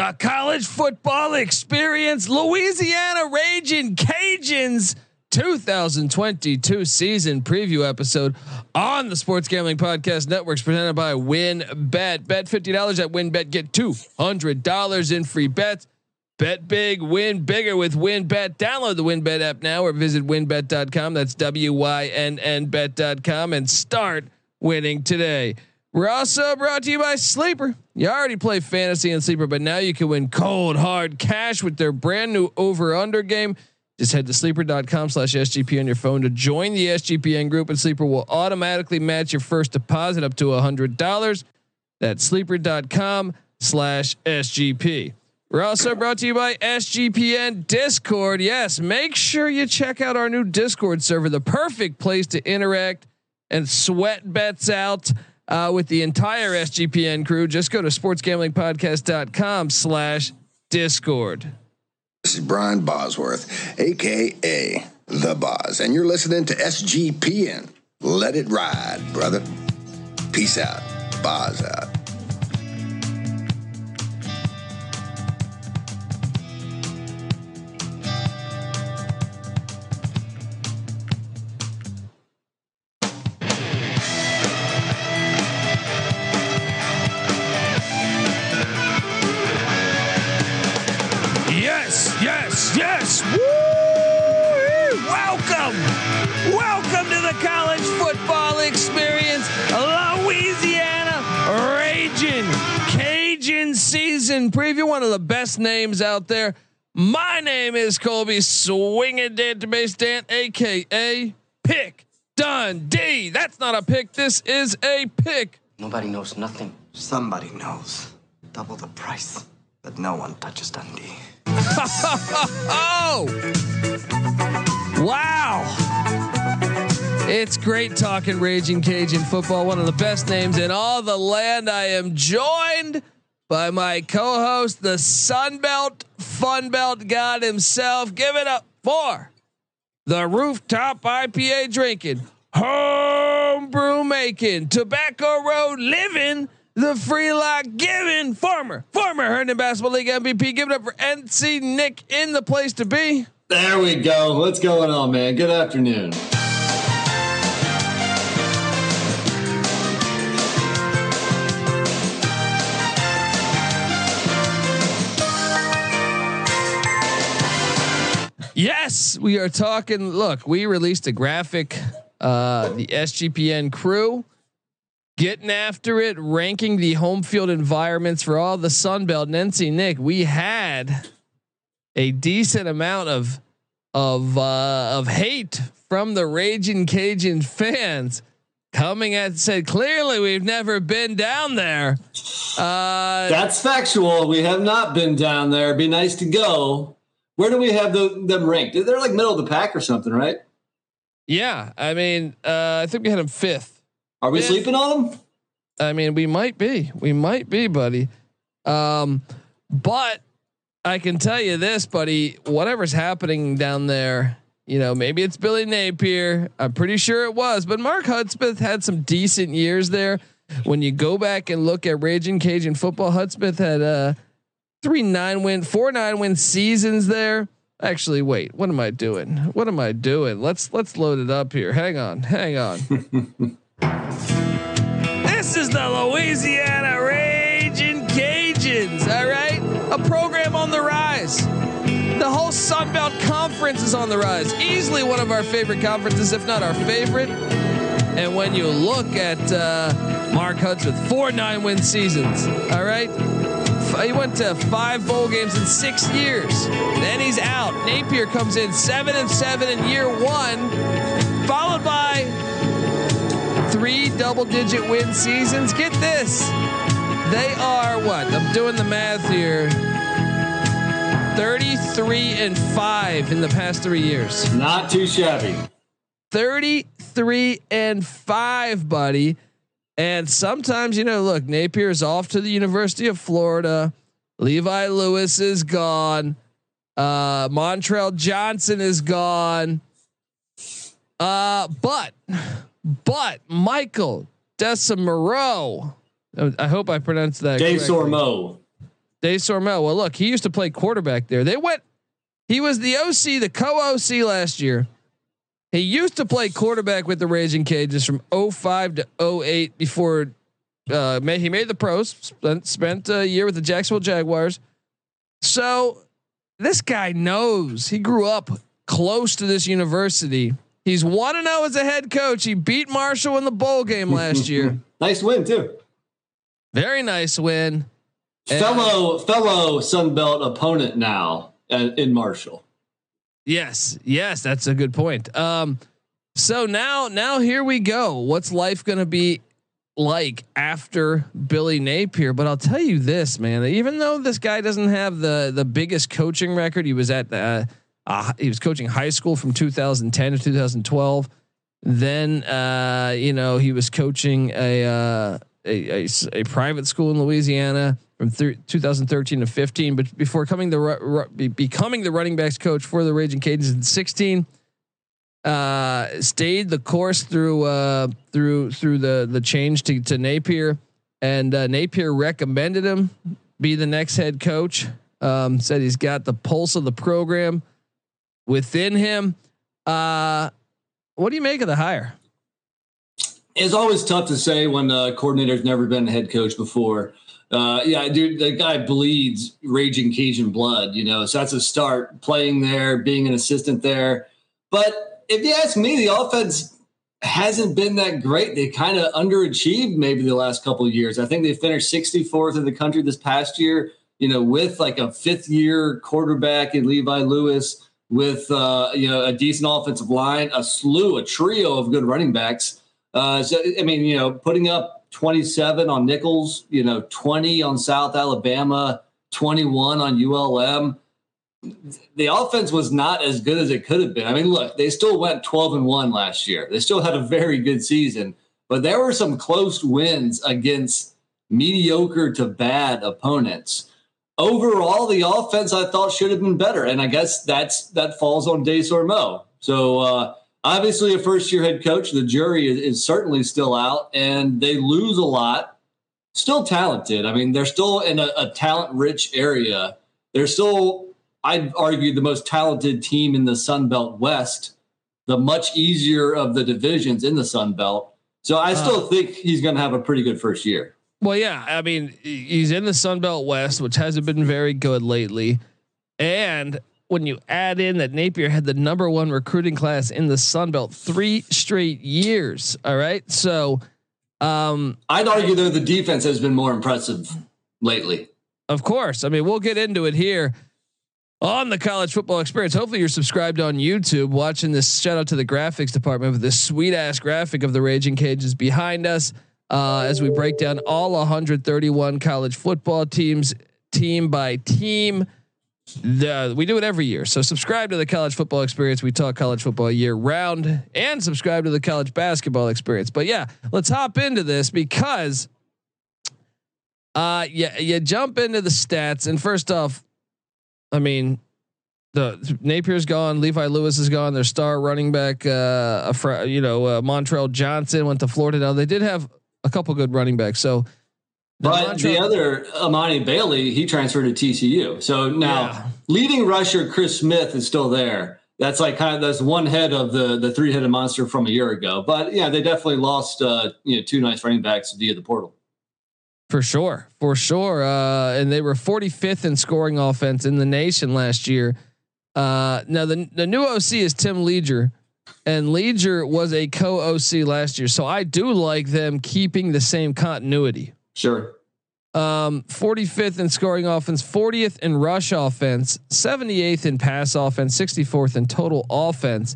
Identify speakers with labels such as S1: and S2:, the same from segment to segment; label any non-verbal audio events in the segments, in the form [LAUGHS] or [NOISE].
S1: the college football experience, Louisiana Raging Cajuns 2022 season preview episode on the Sports Gambling Podcast Networks presented by Win Bet Bet $50 at WynnBET, get $200 in free bets. Bet big, win bigger with WynnBET. Download the WynnBET app now or visit wynnbet.com. That's W Y N N bet.com and start winning today. We're also brought to you by Sleeper. You already play fantasy and Sleeper, but now you can win cold hard cash with their brand new over under game. Just head to sleeper.com slash SGP on your phone to join the SGPN group, and Sleeper will automatically match your first deposit up to a hundred dollars. That's sleeper.com slash SGP. We're also brought to you by SGPN Discord. Yes, make sure you check out our new Discord server, the perfect place to interact and sweat bets out uh, with the entire SGPN crew. Just go to sportsgamblingpodcast.com slash discord.
S2: This is Brian Bosworth, aka The Boz, and you're listening to SGPN. Let it ride, brother. Peace out. Boz out.
S1: Season preview. One of the best names out there. My name is Colby Swinging Database Dan, aka Pick Dundee. That's not a pick. This is a pick.
S3: Nobody knows nothing.
S4: Somebody knows. Double the price, but no one touches Dundee.
S1: Oh, [LAUGHS] wow. It's great talking Raging Cajun football, one of the best names in all the land. I am joined by my co-host, the Sunbelt Funbelt God himself. Give it up for the rooftop IPA drinking, homebrew making, tobacco road living, the free lock giving, former, former Herndon Basketball League MVP. Give it up for NC Nick in the place to be.
S5: There we go. What's going on, man? Good afternoon.
S1: Yes, we are talking. Look, we released a graphic, uh, the SGPN crew getting after it, ranking the home field environments for all the Sun Belt NC Nick. We had a decent amount of of uh, of hate from the Raging Cajun fans coming at said clearly we've never been down there. Uh,
S5: That's factual. We have not been down there. Be nice to go. Where do we have the, them ranked? They're like middle of the pack or something, right?
S1: yeah, I mean, uh, I think we had them fifth.
S5: Are we
S1: Fifth.
S5: sleeping on them?
S1: I mean, we might be, we might be, buddy. Um, but I can tell you this, buddy. Whatever's happening down there, you know, maybe it's Billy Napier. I'm pretty sure it was, but Mark Hudspeth had some decent years there. When you go back and look at Raging Cajun football, Hudspeth had uh three nine win, four nine win seasons there. Actually, wait, what am I doing? What am I doing? Let's let's load it up here. Hang on, hang on. [LAUGHS] this is the Louisiana Raging Cajuns, all right? A program on the rise. The whole Sun Belt Conference is on the rise. Easily one of our favorite conferences, if not our favorite. And when you look at uh, Mark Hudspeth, four nine win seasons, all right? F- He went to five bowl games in six years. Then he's out. Napier comes in seven and seven in year one, followed by three double digit win seasons. Get this. They are what? I'm doing the math here. 33 and 5 in the past 3 years.
S5: Not too shabby.
S1: 33 and 5, buddy. And sometimes, you know, look, Napier is off to the University of Florida. Levi Lewis is gone. Uh, Montrell Johnson is gone. Uh, but, but Michael Desormeaux, I hope I pronounced that.
S5: Dave
S1: correctly.
S5: Sormo.
S1: Day Sormel. Well, look, he used to play quarterback there. They went. He was the OC, the co-OC last year. He used to play quarterback with the Raging Cajuns from 05 to 08 before uh, he made the pros. Spent, spent a year with the Jacksonville Jaguars. So this guy knows. He grew up close to this university. He's one to zero as a head coach. He beat Marshall in the bowl game last year. [LAUGHS]
S5: nice win too.
S1: Very nice win.
S5: Fellow and, fellow Sun Belt opponent now in Marshall.
S1: Yes, yes, that's a good point. Um, so now, now here we go. What's life going to be like after Billy Napier? But I'll tell you this, man. Even though this guy doesn't have the the biggest coaching record, he was at the uh, he was coaching high school from 2010 to 2012. Then uh, you know he was coaching a, uh, a, a, a private school in Louisiana from th- 2013 to 15, but before coming the ru- ru- becoming the running backs coach for the Raging Cajuns in 16, uh, stayed the course through uh, through through the the change to, to Napier, and uh, Napier recommended him be the next head coach. Um, said he's got the pulse of the program within him. Uh, what do you make of the hire?
S5: It's always tough to say when a coordinator's never been a head coach before. Uh, yeah, dude, the guy bleeds raging Cajun blood, you know. So that's a start playing there, being an assistant there. But if you ask me, the offense hasn't been that great. They kind of underachieved maybe the last couple of years. I think they finished 64th in the country this past year, you know, with like a fifth year quarterback in Levi Lewis, with uh, you know, a decent offensive line, a slew, a trio of good running backs. Uh, so I mean, you know, putting up 27 on Nicholls, you know, 20 on South Alabama, 21 on ULM. The offense was not as good as it could have been. I mean, look, they still went 12 and 1 last year. They still had a very good season, but there were some close wins against mediocre to bad opponents. Overall, the offense I thought should have been better, and I guess that's that falls on Desormeaux. So uh, obviously a first year head coach. The jury is, is, certainly still out, and they lose a lot. Still talented. I mean, they're still in a, a talent rich area. They're still, I'd argue, the most talented team in the Sun Belt West, the much easier of the divisions in the Sun Belt. So I still uh, think he's going to have a pretty good first year.
S1: Well, yeah. I mean, he's in the Sun Belt West, which hasn't been very good lately. And when you add in that Napier had the number one recruiting class in the Sun Belt three straight years. All right. So um,
S5: I'd argue though the defense has been more impressive lately.
S1: Of course. I mean, we'll get into it here on the college football experience. Hopefully you're subscribed on YouTube watching this. Shout out to the graphics department with this sweet ass graphic of the Raging Cajuns behind us. Uh, as we break down all 131 college football teams, team by team. The, we do it every year. So subscribe to the college football experience. We talk college football year round and subscribe to the college basketball experience. But yeah, let's hop into this because uh yeah, you jump into the stats and first off, I mean, the Napier's gone, Levi Lewis is gone, their star running back uh a, you know, uh, Montrell Johnson went to Florida. Now they did have a couple good running backs. So
S5: but the other Emani Bailey, he transferred to TCU. So now yeah. leading rusher Chris Smith is still there. That's like kind of that's one head of the the three headed monster from a year ago. But yeah, they definitely lost uh, you know two nice running backs via the portal.
S1: For sure, for sure. Uh, and they were 45th in scoring offense in the nation last year. Uh, now the the new OC is Tim Leger, and Leger was a co OC last year. So I do like them keeping the same continuity.
S5: Sure.
S1: Um, 45th in scoring offense, 40th in rush offense, 78th in pass offense, 64th in total offense.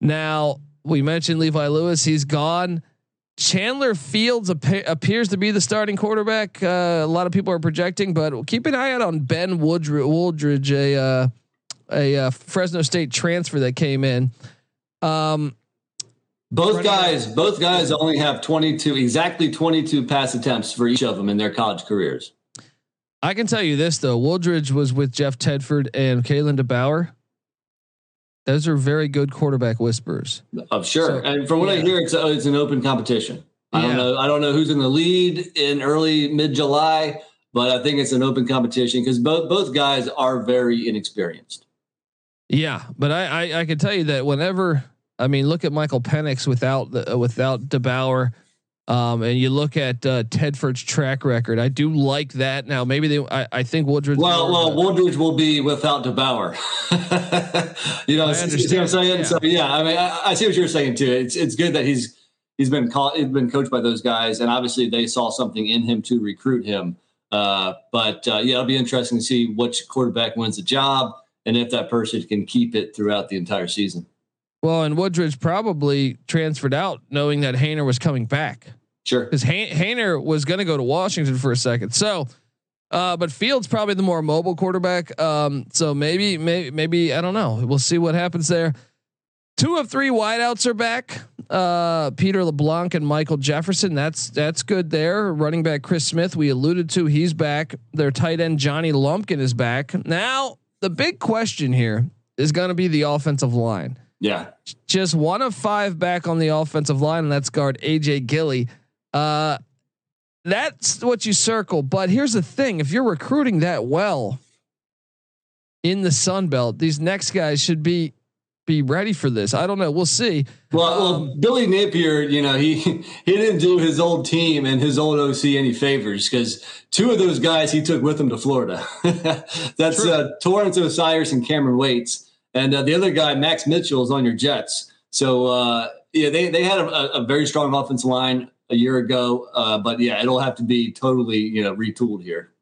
S1: Now, we mentioned Levi Lewis, he's gone. Chandler Fields ap- appears to be the starting quarterback. Uh, a lot of people are projecting, but keep an eye out on Ben Wooldridge, Wooldridge a uh, a uh, Fresno State transfer that came in. Um,
S5: both guys, both guys only have 22, exactly 22 pass attempts for each of them in their college careers.
S1: I can tell you this though, Wooldridge was with Jeff Tedford and Kalen DeBoer. Those are very good quarterback whisperers.
S5: Oh, sure. So, and from what yeah. I hear, it's a, it's an open competition. I yeah. don't know. I don't know who's in the lead in early mid July, but I think it's an open competition because both both guys are very inexperienced.
S1: Yeah, but I, I I can tell you that whenever I mean look at Michael Penix without the uh, without DeBoer. Um, and you look at uh, Tedford's track record. I do like that. Now, maybe they. I, I think Wooldridge.
S5: Well, well, Wooldridge will be without DeBoer. [LAUGHS] you know, see what I'm saying. Yeah. So yeah, I mean, I, I, see what you're saying too. It's it's good that he's he's been called, he's been coached by those guys, and obviously they saw something in him to recruit him. Uh, but uh, yeah, it'll be interesting to see which quarterback wins the job and if that person can keep it throughout the entire season.
S1: Well, and Wooldridge probably transferred out knowing that Haener was coming back.
S5: Sure.
S1: Because Haener was going to go to Washington for a second. So, uh, but Fields probably the more mobile quarterback. Um, so maybe, maybe, maybe I don't know. We'll see what happens there. Two of three wideouts are back. Uh, Peter LeBlanc and Michael Jefferson. That's that's good there. Running back Chris Smith. We alluded to he's back. Their tight end Johnny Lumpkin is back. Now the big question here is going to be the offensive line.
S5: Yeah.
S1: Just one of five back on the offensive line, and that's guard AJ Gilly. Uh, that's what you circle. But here's the thing: if you're recruiting that well in the Sun Belt, these next guys should be be ready for this. I don't know. We'll see.
S5: Well, well, um, Billy Napier, you know, he he didn't do his old team and his old OC any favors because two of those guys he took with him to Florida. [LAUGHS] That's uh, Torrence O'Cyrus and Cameron Waits. And uh, the other guy, Max Mitchell, is on your Jets. So uh, yeah, they they had a, a, very strong offensive line a year ago, uh, but yeah, it'll have to be totally you know retooled here.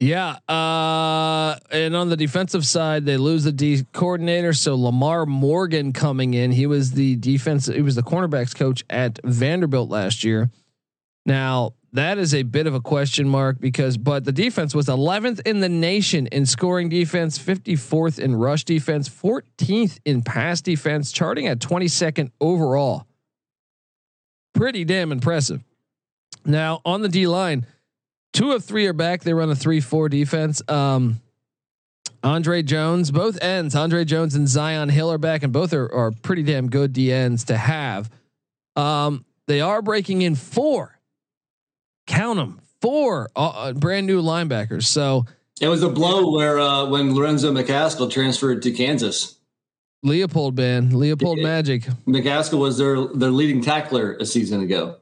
S1: Yeah, uh, and on the defensive side, they lose the D coordinator. So LaMar Morgan coming in, he was the defense, he was the cornerbacks coach at Vanderbilt last year. Now that is a bit of a question mark because, but the defense was 11th in the nation in scoring defense, 54th in rush defense, 14th in pass defense, charting at 22nd overall. Pretty damn impressive. Now on the D line, two of three are back. They run a three-four defense. Um, Andre Jones, both ends, Andre Jones and Zi'Yon Hill are back, and both are, are pretty damn good D ends to have. Um, they are breaking in four count them four uh, uh, brand new linebackers. So
S5: it was a blow where uh, when Lorenzo McCaskill transferred to Kansas.
S1: Leipold band, Leipold it, Magic.
S5: McCaskill was their their leading tackler a season ago.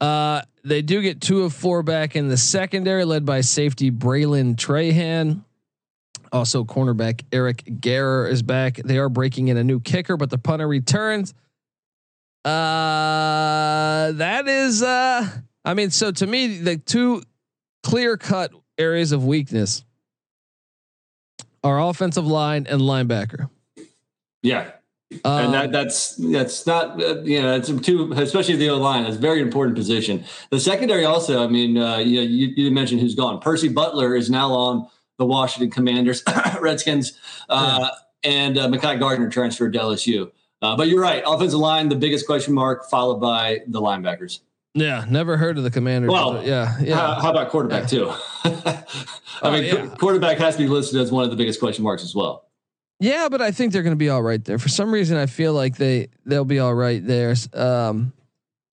S1: Uh, they do get two of four back in the secondary, led by safety Bralen Trahan. Also, cornerback Eric Garror is back. They are breaking in a new kicker, but the punter returns. Uh, that is uh I mean, so to me, the two clear cut areas of weakness are offensive line and linebacker.
S5: Yeah. Um, and that, that's that's not uh, you know it's two especially the O line that's a very important position. The secondary also, I mean, uh, you, you, you mentioned who's gone. Percy Butler is now on the Washington Commanders, [COUGHS] Redskins, uh, yeah. and uh, Garner transferred to LSU. Uh, but you're right, offensive line the biggest question mark, followed by the linebackers.
S1: Yeah, never heard of the Commanders.
S5: Well,
S1: yeah,
S5: yeah. How, how about quarterback yeah. too? [LAUGHS] I oh, mean, yeah. quarterback has to be listed as one of the biggest question marks as well.
S1: Yeah, but I think they're going to be all right there. For some reason, I feel like they they'll be all right there. Um,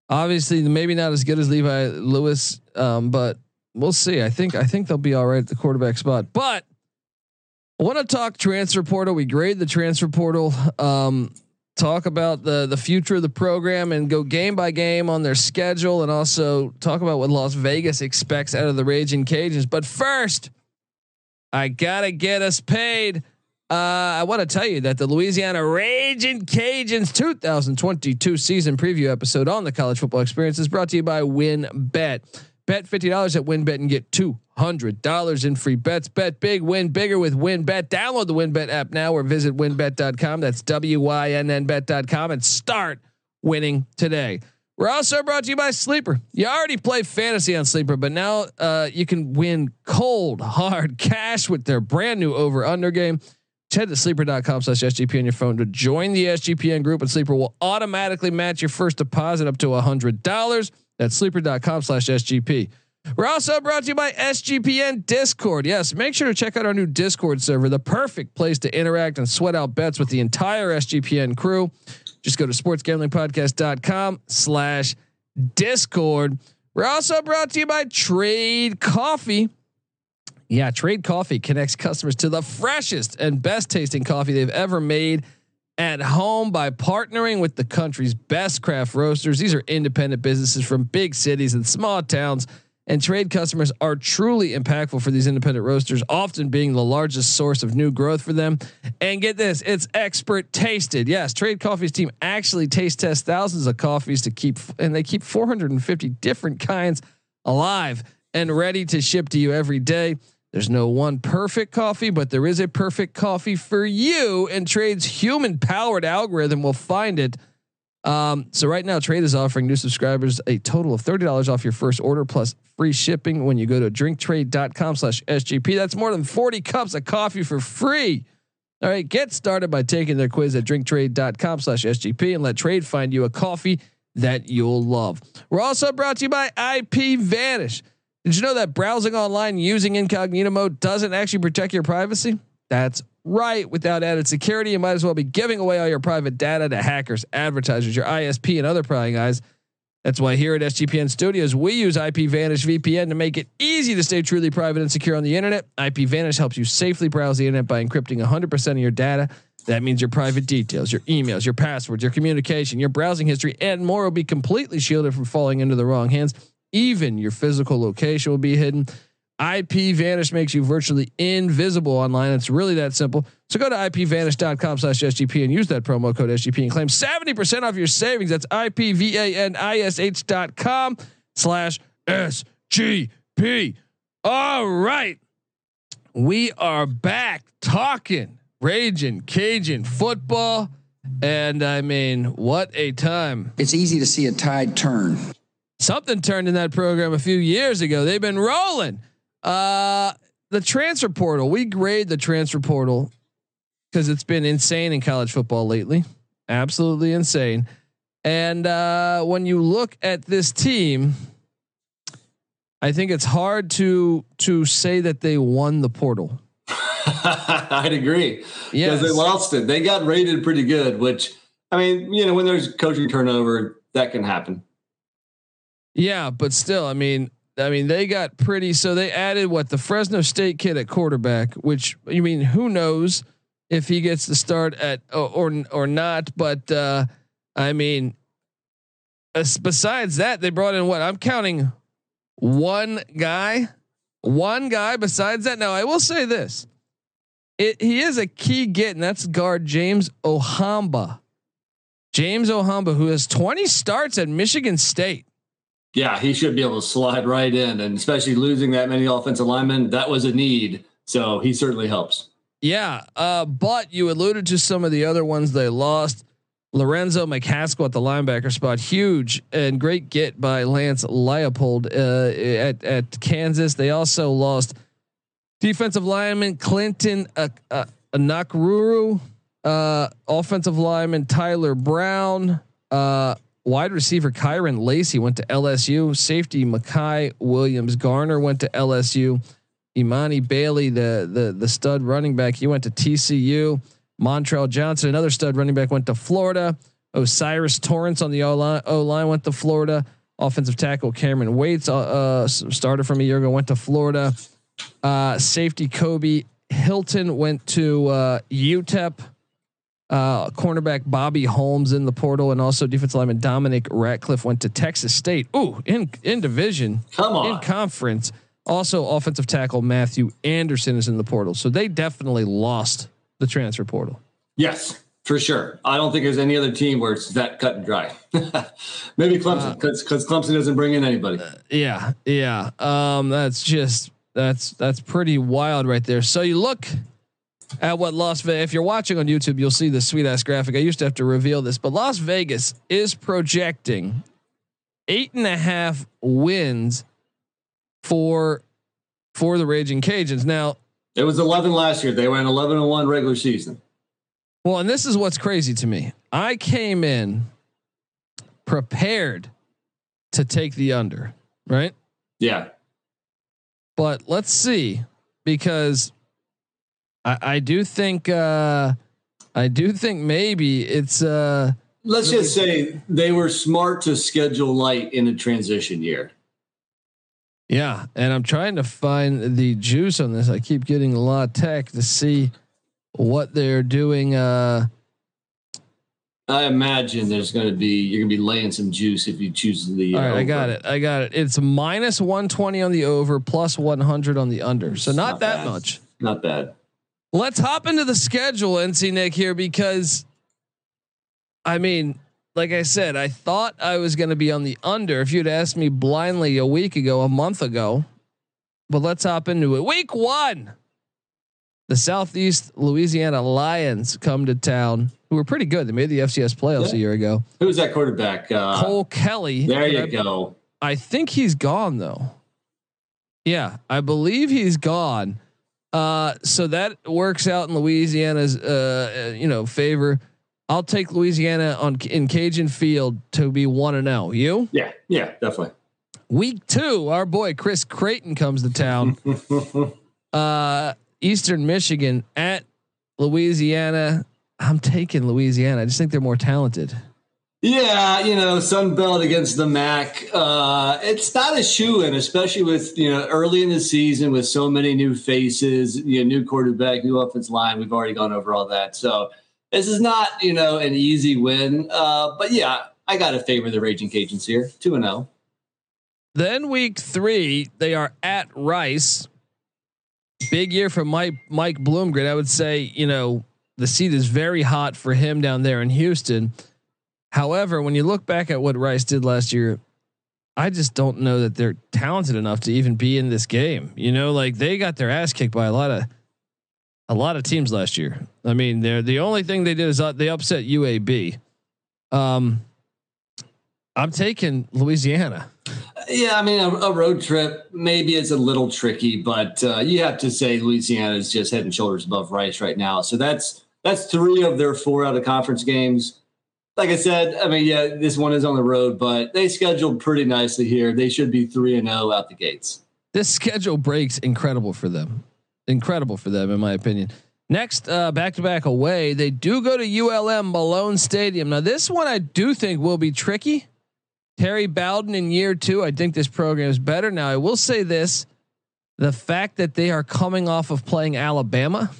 S1: obviously, maybe not as good as Levi Lewis, um, but we'll see. I think I think they'll be all right at the quarterback spot. But I want to talk transfer portal. We grade the transfer portal. Um, talk about the the future of the program and go game by game on their schedule and also talk about what Las Vegas expects out of the Raging Cajuns. But first, I gotta get us paid. Uh, I want to tell you that the Louisiana Raging Cajuns 2022 season preview episode on the College Football Experience is brought to you by WynnBET. Bet $50 at WynnBET and get $200 in free bets. Bet big, win bigger with WynnBET. Download the WynnBET app now or visit wynnbet.com. That's W Y N N bet.com and start winning today. We're also brought to you by Sleeper. You already play fantasy on Sleeper, but now uh, you can win cold, hard cash with their brand new over under game. Head to sleeper.com slash SGP on your phone to join the SGPN group, and Sleeper will automatically match your first deposit up to a $100. That's sleeper.com slash SGP. We're also brought to you by SGPN Discord. Yes, make sure to check out our new Discord server, the perfect place to interact and sweat out bets with the entire SGPN crew. Just go to sportsgamblingpodcast.com slash Discord. We're also brought to you by Trade Coffee. Yeah, Trade Coffee connects customers to the freshest and best tasting coffee they've ever made at home by partnering with the country's best craft roasters. These are independent businesses from big cities and small towns. And trade customers are truly impactful for these independent roasters, often being the largest source of new growth for them. And get this, it's expert tasted. Yes, Trade Coffee's team actually taste tests thousands of coffees to keep, and they keep 450 different kinds alive and ready to ship to you every day. There's no one perfect coffee, but there is a perfect coffee for you. And Trade's human powered algorithm will find it. Um, so right now, Trade is offering new subscribers a total of thirty dollars off your first order plus free shipping when you go to drinktrade.com/sgp. That's more than forty cups of coffee for free. All right, get started by taking their quiz at drinktrade.com/sgp and let Trade find you a coffee that you'll love. We're also brought to you by IP Vanish. Did you know that browsing online using incognito mode doesn't actually protect your privacy? That's right. Without added security, you might as well be giving away all your private data to hackers, advertisers, your ISP, and other prying eyes. That's why here at SGPN Studios, we use IP Vanish VPN to make it easy to stay truly private and secure on the internet. IP Vanish helps you safely browse the internet by encrypting 100% of your data. That means your private details, your emails, your passwords, your communication, your browsing history, and more will be completely shielded from falling into the wrong hands. Even your physical location will be hidden. IP Vanish makes you virtually invisible online. It's really that simple. So go to ipvanish.com slash SGP and use that promo code SGP and claim 70% off your savings. That's IPVANISH dot com slash SGP. All right. We are back talking raging Cajun football. And I mean, what a time.
S3: It's easy to see a tide turn.
S1: Something turned in that program a few years ago. They've been rolling. Uh, the transfer portal. We grade the transfer portal because it's been insane in college football lately. Absolutely insane. And uh, when you look at this team, I think it's hard to to say that they won the portal. [LAUGHS]
S5: I'd agree. Because
S1: Yes.
S5: they lost it. They got rated pretty good, which I mean, you know, when there's coaching turnover, that can happen.
S1: Yeah, but still, I mean, I mean, they got pretty. So they added what the Fresno State kid at quarterback, which you mean, who knows if he gets the start at or or, not? But uh, I mean, besides that, they brought in what I'm counting one guy, one guy. Besides that, now I will say this: it he is a key get, and that's guard James Ohamba. James Ohamba, who has 20 starts at Michigan State.
S5: Yeah, he should be able to slide right in, and especially losing that many offensive linemen, that was a need. So he certainly helps.
S1: Yeah, uh, but you alluded to some of the other ones they lost. Lorenzo McCaskill at the linebacker spot, huge and great get by Lance Leipold uh, at at Kansas. They also lost defensive lineman Clinton uh, uh, Nakruru, uh, offensive lineman Tyler Brown, uh, wide receiver Kyren Lacy went to LSU, safety Makai Williams Garner went to LSU. Emani Bailey, the the the stud running back, he went to TCU. Montrell Johnson, another stud running back, went to Florida. O'Cyrus Torrence on the O line, went to Florida. Offensive tackle Cameron Waits, uh, uh, started from a year ago, went to Florida. Uh, safety Kobe Hilton went to uh, UTEP. Uh, cornerback Bobby Holmes in the portal, and also defensive lineman Dominic Ratcliffe went to Texas State. Ooh, in in division,
S5: Come on.
S1: in conference. Also, offensive tackle Matthew Anderson is in the portal, so they definitely lost the transfer portal.
S5: Yes, for sure. I don't think there's any other team where it's that cut and dry. [LAUGHS] Maybe Clemson, because Clemson doesn't bring in anybody.
S1: Yeah, yeah. Um, that's just that's that's pretty wild right there. So you look at what Las Vegas. If you're watching on YouTube, you'll see the sweet ass graphic. I used to have to reveal this, but Las Vegas is projecting eight and a half wins for for the Raging Cajuns. Now,
S5: It was 11 last year. They went 11 and 1 regular season.
S1: Well, and this is what's crazy to me. I came in prepared to take the under, right?
S5: Yeah.
S1: But let's see, because I, I do think uh I do think maybe it's uh
S5: Let's just say they were smart to schedule light in a transition year.
S1: Yeah, and I'm trying to find the juice on this. I keep getting La Tech to see what they're doing. Uh,
S5: I imagine there's going to be you're going to be laying some juice if you choose the.
S1: all right,
S5: over.
S1: I got it. I got it. It's minus 120 on the over, plus 100 on the under. So not,
S5: Not
S1: that
S5: bad.
S1: much.
S5: Not bad.
S1: Let's hop into the schedule, NC Nick here, because I mean, like I said, I thought I was going to be on the under. If you'd asked me blindly a week ago, a month ago, but let's hop into it. Week one, the Southeast Louisiana Lions come to town, who were pretty good. They made the FCS playoffs
S5: Yeah.
S1: a year ago.
S5: Who's that quarterback? Uh,
S1: Cole Kelly.
S5: there you
S1: I-
S5: go.
S1: I think he's gone though. Yeah, I believe he's gone. Uh, so that works out in Louisiana's uh, uh, you know favor. I'll take Louisiana on in Cajun Field to be one and zero. You
S5: Yeah, yeah, definitely.
S1: week two, our boy Chris Creighton comes to town. [LAUGHS] uh, Eastern Michigan at Louisiana. I'm taking Louisiana. I just think they're more talented.
S5: Yeah, you know, Sun Belt against the MAC. Uh, it's not a shoe in, especially with you know early in the season with so many new faces, you know, new quarterback, new offense line. We've already gone over all that, so this is not you know an easy win. Uh, but yeah, I got to favor the Raging Cajuns here, two and oh. zero.
S1: Then week three, they are at Rice. Big year for Mike Mike Bloomgren. I would say, you know, the seat is very hot for him down there in Houston. However, when you look back at what Rice did last year, I just don't know that they're talented enough to even be in this game. You know, like they got their ass kicked by a lot of a lot of teams last year. I mean, they're the only thing they did is uh, they upset UAB. Um, I'm taking Louisiana.
S5: Yeah, I mean, a, a road trip maybe it's a little tricky, but uh, you have to say Louisiana is just head and shoulders above Rice right now. So that's that's three of their four out of conference games. Like I said, I mean, yeah, this one is on the road, but they scheduled pretty nicely here. They should be three and zero out the gates.
S1: this schedule breaks incredible for them. Incredible for them, in my opinion. Next, uh, back to back away, they do go to ULM Malone Stadium. Now, this one I do think will be tricky. Terry Bowden in year two, I think this program is better. Now, I will say this the fact that they are coming off of playing Alabama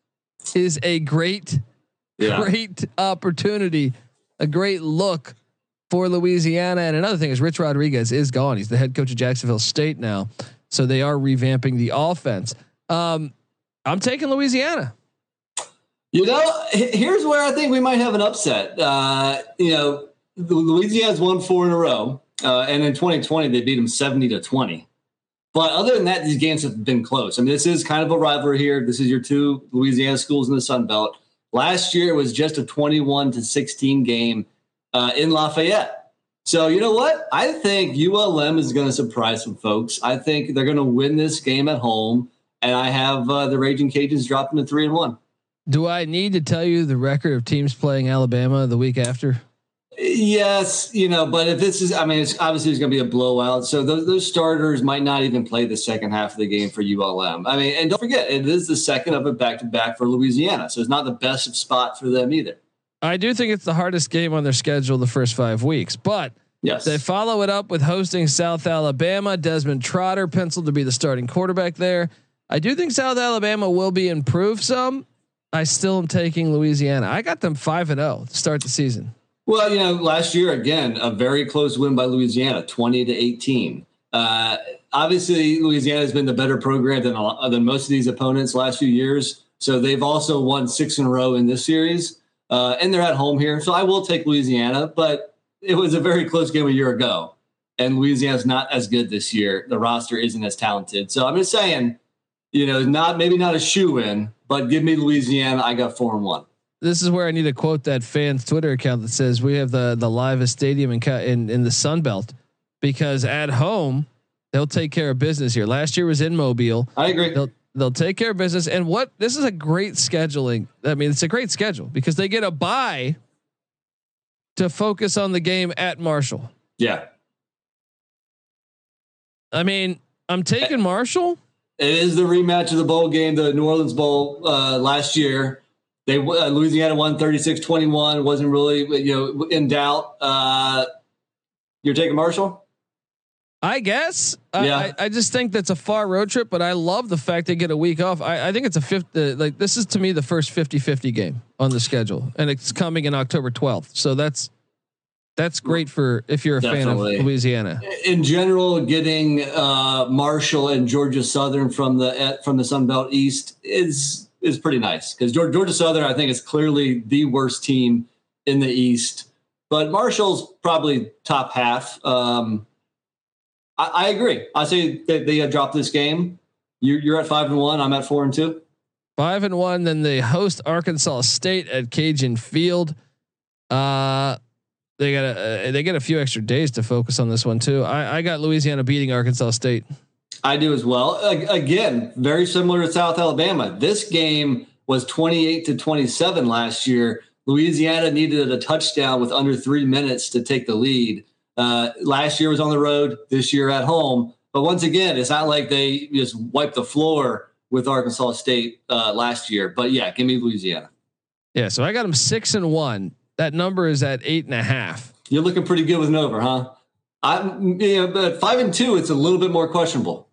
S1: [LAUGHS] is a great, great opportunity, a great look for Louisiana. And another thing is Rich Rodriguez is gone. He's the head coach of Jacksonville State now. So they are revamping the offense. Um, I'm taking Louisiana.
S5: You know, here's where I think we might have an upset. Uh, you know, Louisiana's won four in a row, uh, and in 2020 they beat them 70 to 20. But other than that, these games have been close. I mean, this is kind of a rivalry here. This is your two Louisiana schools in the Sun Belt. Last year it was just a 21 to 16 game uh, in Lafayette. So you know what? I think ULM is going to surprise some folks. I think they're going to win this game at home, and I have uh, the Raging Cajuns dropping to three and one.
S1: Do I need to tell you the record of teams playing Alabama the week after?
S5: Yes, you know, but if this is, I mean, it's obviously it's going to be a blowout. So those those starters might not even play the second half of the game for ULM. I mean, and don't forget, it is the second of a back to back for Louisiana, so it's not the best spot for them either.
S1: I do think it's the hardest game on their schedule the first five weeks, but
S5: Yes,
S1: they follow it up with hosting South Alabama. Desmond Trotter penciled to be the starting quarterback there. I do think South Alabama will be improved some. I still am taking Louisiana. I got them five and zero to start the season.
S5: Well, you know, last year again, a very close win by Louisiana, twenty to eighteen. Uh, obviously, Louisiana has been the better program than than most of these opponents last few years. So they've also won six in a row in this series, uh, and they're at home here. So I will take Louisiana, but it was a very close game a year ago, and Louisiana's not as good this year. The roster isn't as talented. So I'm just saying, you know, not maybe not a shoe in, but give me Louisiana. I got four and one.
S1: This is where I need to quote that fan's Twitter account that says we have the the livest stadium in in in the Sun Belt because at home they'll take care of business here. Last year was in Mobile.
S5: I agree.
S1: They'll they'll take care of business. And what this is a great scheduling. I mean, it's a great schedule because they get a bye to focus on the game at Marshall.
S5: Yeah.
S1: I mean, I'm taking Marshall.
S5: It is the rematch of the bowl game, the New Orleans Bowl uh, last year. They uh, Louisiana won 36-21. wasn't really you know in doubt. Uh, you're taking Marshall.
S1: I guess.
S5: Yeah.
S1: I, I, just think that's a far road trip, but I love the fact they get a week off. I, I think it's a fifth. Uh, like this is to me the first 50-50 game on the schedule, and it's coming in October twelfth. So that's that's great for if you're a
S5: Definitely.
S1: fan of Louisiana.
S5: in general, getting uh, Marshall and Georgia Southern from the eh, from the Sun Belt East is is pretty nice because Georgia, Southern I think is clearly the worst team in the East, but Marshall's probably top half. Um, I, I agree. I say they, they dropped this game. You, you're at five and one. I'm at four and two.
S1: Five and one. Then they host Arkansas State at Cajun Field. Uh, they got a uh, they get a few extra days to focus on this one too. I, I got Louisiana beating Arkansas State.
S5: I do as well. Again, very similar to South Alabama. This game was 28 to 27 last year. Louisiana needed a touchdown with under three minutes to take the lead. Uh, last year was on the road, this year at home. But once again, it's not like they just wiped the floor with Arkansas State uh, last year. But yeah, give me Louisiana.
S1: Yeah, so I got them six and one. That number is at eight and a half.
S5: You're looking pretty good with Nova, huh? I'm, you know, but five and two, it's a little bit more questionable.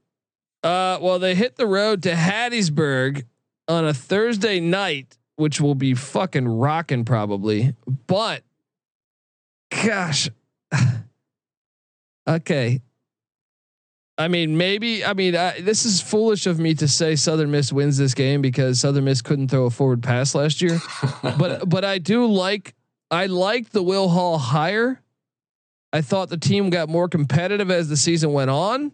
S1: Uh, well, they hit the road to Hattiesburg on a Thursday night, which will be fucking rocking probably. But, gosh, [SIGHS] okay. I mean, maybe. I mean, I, this is foolish of me to say Southern Miss wins this game because Southern Miss couldn't throw a forward pass last year. but, [LAUGHS] but I do like. I like the Will Hall hire. I thought the team got more competitive as the season went on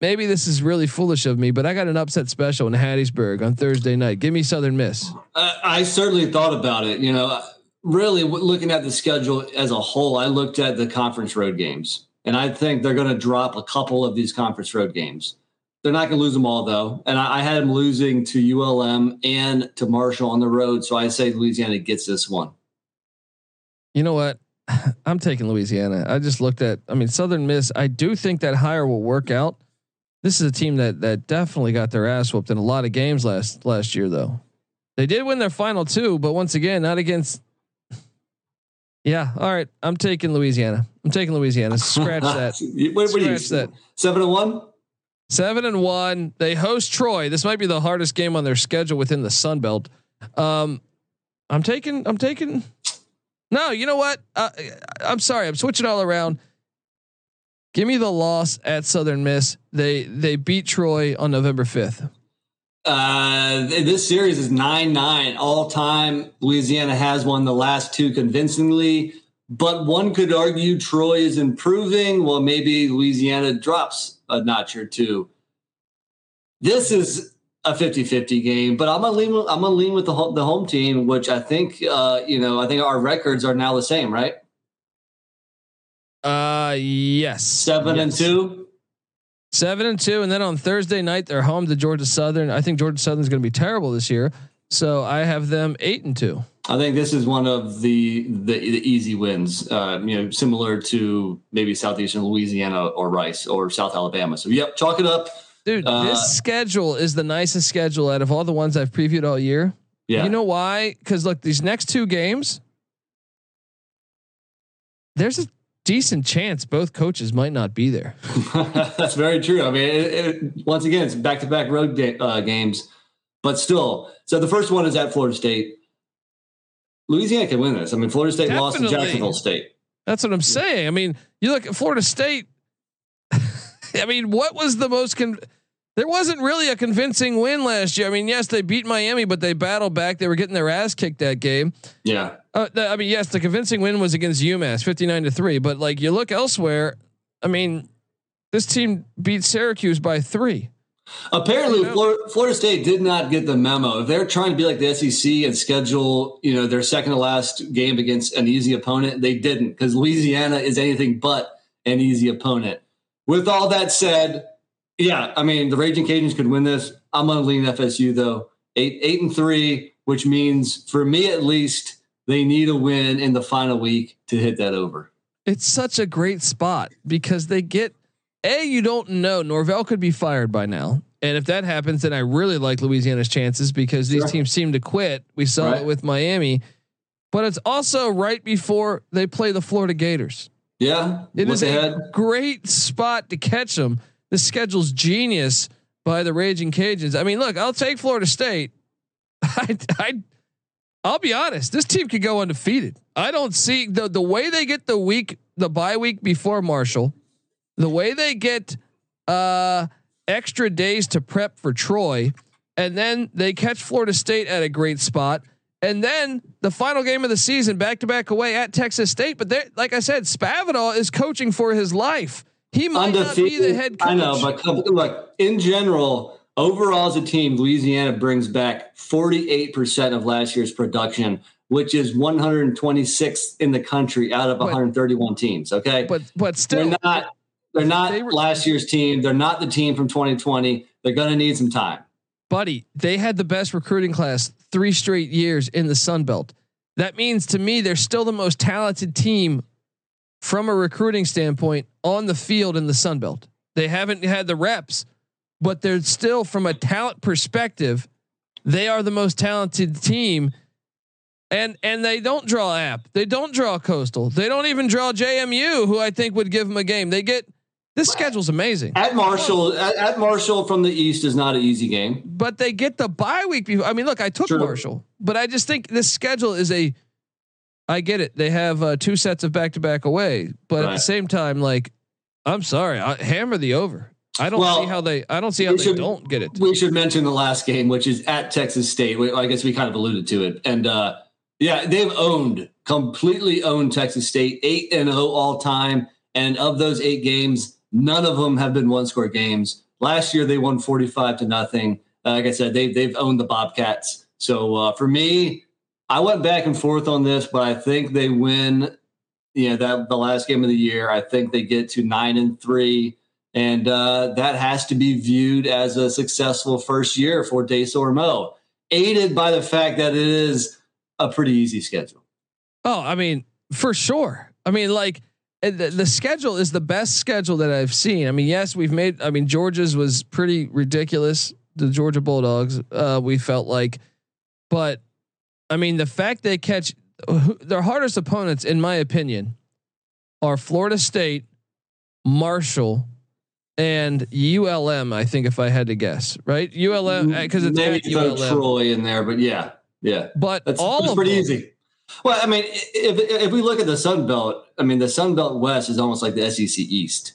S1: maybe this is really foolish of me, but I got an upset special in Hattiesburg on Thursday night. Give me Southern Miss.
S5: Uh, I certainly thought about it. You know, really looking at the schedule as a whole, I looked at the conference road games, and I think they're going to drop a couple of these conference road games. They're not going to lose them all, though. And I, I had them losing to ULM and to Marshall on the road. So I say Louisiana gets this one.
S1: You know what? [LAUGHS] I'm taking Louisiana. I just looked at. I mean, Southern Miss. I do think that hire will work out. This is a team that that definitely got their ass whooped in a lot of games last last year, though. They did win their final two, but once again, not against. [SIGHS] Yeah. All right. I'm taking Louisiana. I'm taking Louisiana. Scratch [LAUGHS] that.
S5: what, what are you,
S1: Scratch that.
S5: Seven and one?
S1: Seven and one. They host Troy. This might be the hardest game on their schedule within the Sun Belt. Um, I'm taking. I'm taking. No, you know what? Uh, I'm sorry. I'm switching all around. Give me the loss at Southern Miss. They they beat Troy on November 5th.
S5: Uh, this series is nine nine all time. Louisiana has won the last two convincingly, but one could argue Troy is improving. Well, maybe Louisiana drops a notch or two. This is a 50-50 game, but I'm gonna lean. with- I'm gonna lean with the home, the home team, which I think uh, you know. I think our records are now the same, right?
S1: Uh yes.
S5: Seven and two.
S1: Seven and two, and then on Thursday night they're home to Georgia Southern. I think Georgia Southern's going to be terrible this year, so I have them eight and two.
S5: I think this is one of the the, the easy wins, uh, you know, similar to maybe southeastern Louisiana or Rice or South Alabama. So, yep, chalk it up.
S1: Dude,
S5: Uh,
S1: this schedule is the nicest schedule out of all the ones I've previewed all year.
S5: Yeah,
S1: You know why? Because look, these next two games, there's a decent chance both coaches might not be there. [LAUGHS]
S5: that's very true. I mean, it, it, once again, it's back to back road ga- uh, games, but still. So the first one is at Florida State. Louisiana can win this. I mean, Florida State lost to Jacksonville State.
S1: That's what I'm saying. I mean, you look at Florida State. I mean, what was the most con- there wasn't really a convincing win last year. I mean, yes, they beat Miami, but they battled back. They were getting their ass kicked that game.
S5: Yeah,
S1: Uh, the, I mean, yes, the convincing win was against UMass, 59 to 3, but like you look elsewhere, I mean, this team beat Syracuse by 3.
S5: Apparently, Florida, Florida State did not get the memo. If they're trying to be like the SEC and schedule, you know, their second to last game against an easy opponent, they didn't because Louisiana is anything but an easy opponent. With all that said, yeah, I mean the Raging Cajuns could win this. I'm going to lean FSU though, eight eight and three, which means for me at least they need a win in the final week to hit that over.
S1: It's such a great spot because they get a you don't know Norvell could be fired by now. And if that happens, then I really like Louisiana's chances because these
S5: Sure.
S1: teams seem to quit. We saw
S5: Right.
S1: it with Miami, but it's also right before they play the Florida Gators.
S5: Yeah,
S1: it
S5: look ahead.
S1: a great spot to catch them. The schedule's genius by the Raging Cajuns. I mean, look, I'll take Florida State. [LAUGHS] I, I, I'll be honest. This team could go undefeated. I don't see the the way they get the week, the bye week before Marshall, the way they get uh, extra days to prep for Troy, and then they catch Florida State at a great spot. And then the final game of the season, back to back away at Texas State. But like I said, Spavital is coaching for his life. He might not be the head coach.
S5: I know, but look, in general, overall as a team, Louisiana brings back 48% of last year's production, which is 126th in the country out of
S1: But-
S5: 131 teams. Okay.
S1: but but still,
S5: they're not they're not
S1: They were-
S5: last year's team. They're not the team from 2020. They're gonna need some time.
S1: Buddy, they had the best recruiting class three straight years in the Sun Belt. That means to me they're still the most talented team from a recruiting standpoint on the field in the Sun Belt. They haven't had the reps, but they're still from a talent perspective, they are the most talented team. And and they don't draw App. They don't draw Coastal. They don't even draw JMU, who I think would give them a game. They get this schedule's amazing.
S5: At Marshall, at, at Marshall from the East is not an easy game.
S1: but they get the bye week before. I mean, look, I took
S5: True.
S1: Marshall, but I just think this schedule is a. I get it. They have uh, two sets of back to back away, but at the same time, like, I'm sorry, I, hammer the over. I don't
S5: Well,
S1: see how they. I don't see how they
S5: should-
S1: don't get it.
S5: We should mention the last game, which is at Texas State. We- I guess we kind of alluded to it, and uh, yeah, they've owned completely owned Texas State, eight and zero all time, and of those eight games, none of them have been one score games. Last year they won forty five to nothing. Uh, like I said, they they've owned the Bobcats. So uh, for me, I went back and forth on this, but I think they win. You know that the last game of the year. I think they get to nine and three. And uh, that has to be viewed as a successful first year for Desormeaux, aided by the fact that it is a pretty easy schedule.
S1: Oh, I mean, for sure. I mean, like the, the schedule is the best schedule that I've seen. I mean, yes, we've made. I mean, Georgia's was pretty ridiculous. The Georgia Bulldogs. Uh, we felt like, but I mean, the fact they catch their hardest opponents, in my opinion, are Florida State, Marshall, and ULM. I think if I had to guess, right? ULM because it's
S5: maybe
S1: ULM.
S5: Troy in there, but yeah, yeah,
S1: But
S5: that's,
S1: all
S5: that's pretty
S1: them,
S5: easy. Well, I mean, if if we look at the Sun Belt, I mean, the Sun Belt West is almost like the SEC East.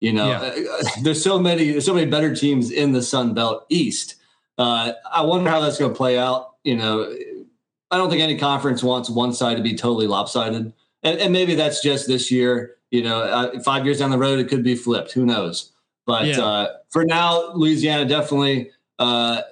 S5: You know,
S1: Yeah. [LAUGHS]
S5: There's so many there's so many better teams in the Sun Belt East. Uh, I wonder how that's going to play out. You know, I don't think any conference wants one side to be totally lopsided, and, and maybe that's just this year. You know, uh, five years down the road, it could be flipped. Who knows? But
S1: Yeah.
S5: uh, for now, Louisiana definitely uh,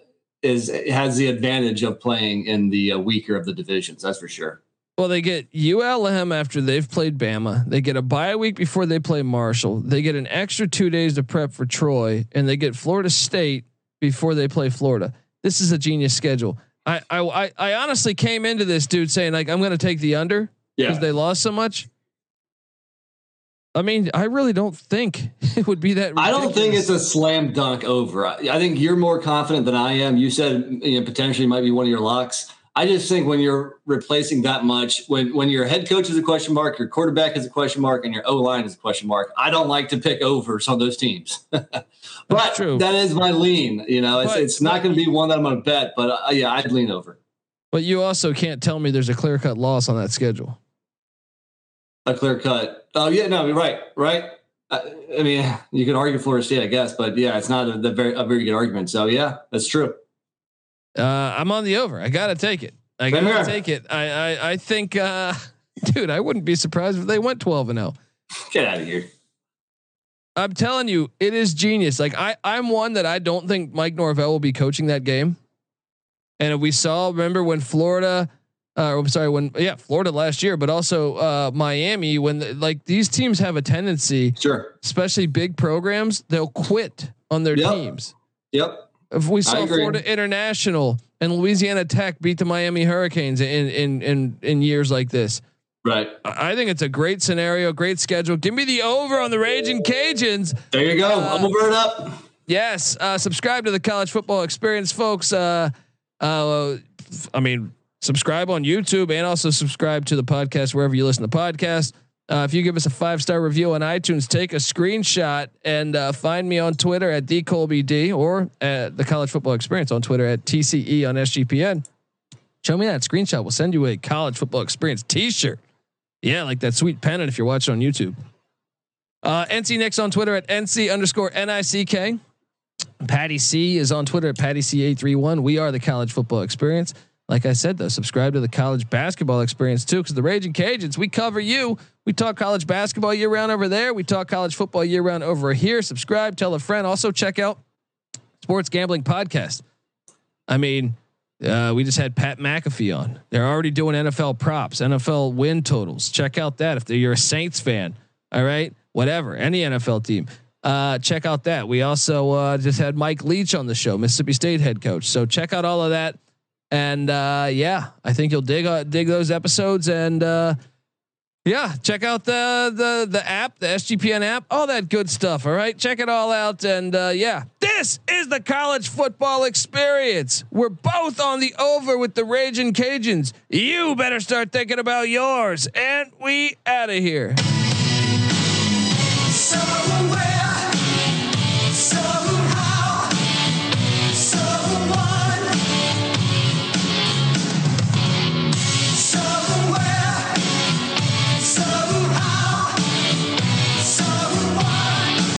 S5: is has the advantage of playing in the uh, weaker of the divisions. That's for sure.
S1: Well, they get ULM after they've played Bama. They get a bye week before they play Marshall. They get an extra two days to prep for Troy, and they get Florida State before they play Florida. This is a genius schedule. I I I, honestly came into this dude saying like I'm going to take the under because
S5: Yeah.
S1: they lost so much. I mean, I really don't think [LAUGHS] it would be that.
S5: I don't think it's a slam dunk over. I, I think you're more confident than I am. You said you know, potentially might be one of your locks. I just think when you're replacing that much, when when your head coach is a question mark, your quarterback is a question mark, and your O line is a question mark, I don't like to pick overs on those teams. [LAUGHS] but that is my lean. You know, it's
S1: But-
S5: it's not going to be one that I'm going to bet, but uh, yeah, I'd lean over
S1: But you also can't tell me there's a clear cut loss on that schedule.
S5: A clear cut. Oh yeah, no, you're right, right. I, I mean, [LAUGHS] you could argue Florida State, I guess, but yeah, it's not a, the very a very good argument. So yeah, that's true.
S1: Uh, I'm on the over. I gotta take it. I gotta take it. I I, I think, uh, [LAUGHS] dude, I wouldn't be surprised if they went 12 and 0.
S5: Get out of here.
S1: I'm telling you, it is genius. Like I, I'm one that I don't think Mike Norvell will be coaching that game. And if we saw, remember when Florida, uh, I'm sorry, when yeah, Florida last year, but also uh, Miami, when the, like these teams have a tendency,
S5: Sure.
S1: especially big programs, they'll quit on their
S5: Yep.
S1: teams.
S5: Yep.
S1: If we saw. Florida International and Louisiana Tech beat the Miami Hurricanes in in in in years like this,
S5: Right.
S1: I think it's a great scenario, great schedule. Give me the over on the Raging Cajuns.
S5: There you go.
S1: Uh,
S5: I'm over it up.
S1: Yes, uh, subscribe to the College Football Experience, folks. Uh, uh, I mean, subscribe on YouTube and also subscribe to the podcast wherever you listen to podcasts. Uh, if you give us a five star review on iTunes, take a screenshot and uh, find me on Twitter at dcolbyd or at the College Football Experience on Twitter at TCE on SGPN. Show me that screenshot. We'll send you a College Football Experience T-shirt. Yeah, like that sweet pennant if you're watching on YouTube. Uh, NC Nick's on Twitter at NC underscore NICK. Patty C is on Twitter at Patty C831. We are the College Football Experience. Like I said, though, subscribe to the college basketball experience too, because the Raging Cajuns, we cover you. We talk college basketball year round over there. We talk college football year round over here. Subscribe, tell a friend. Also, check out Sports Gambling Podcast. I mean, uh, we just had Pat McAfee on. They're already doing NFL props, NFL win totals. Check out that if you're a Saints fan. All right, whatever, any NFL team. Uh, check out that. We also uh, just had Mike Leach on the show, Mississippi State head coach. So check out all of that. And uh, yeah, I think you'll dig uh, dig those episodes and uh, yeah, check out the the the app, the SGPN app, all that good stuff. All right, check it all out. And uh, yeah, this is the college football experience. We're both on the over with the Raging Cajuns. You better start thinking about yours. And we out of here.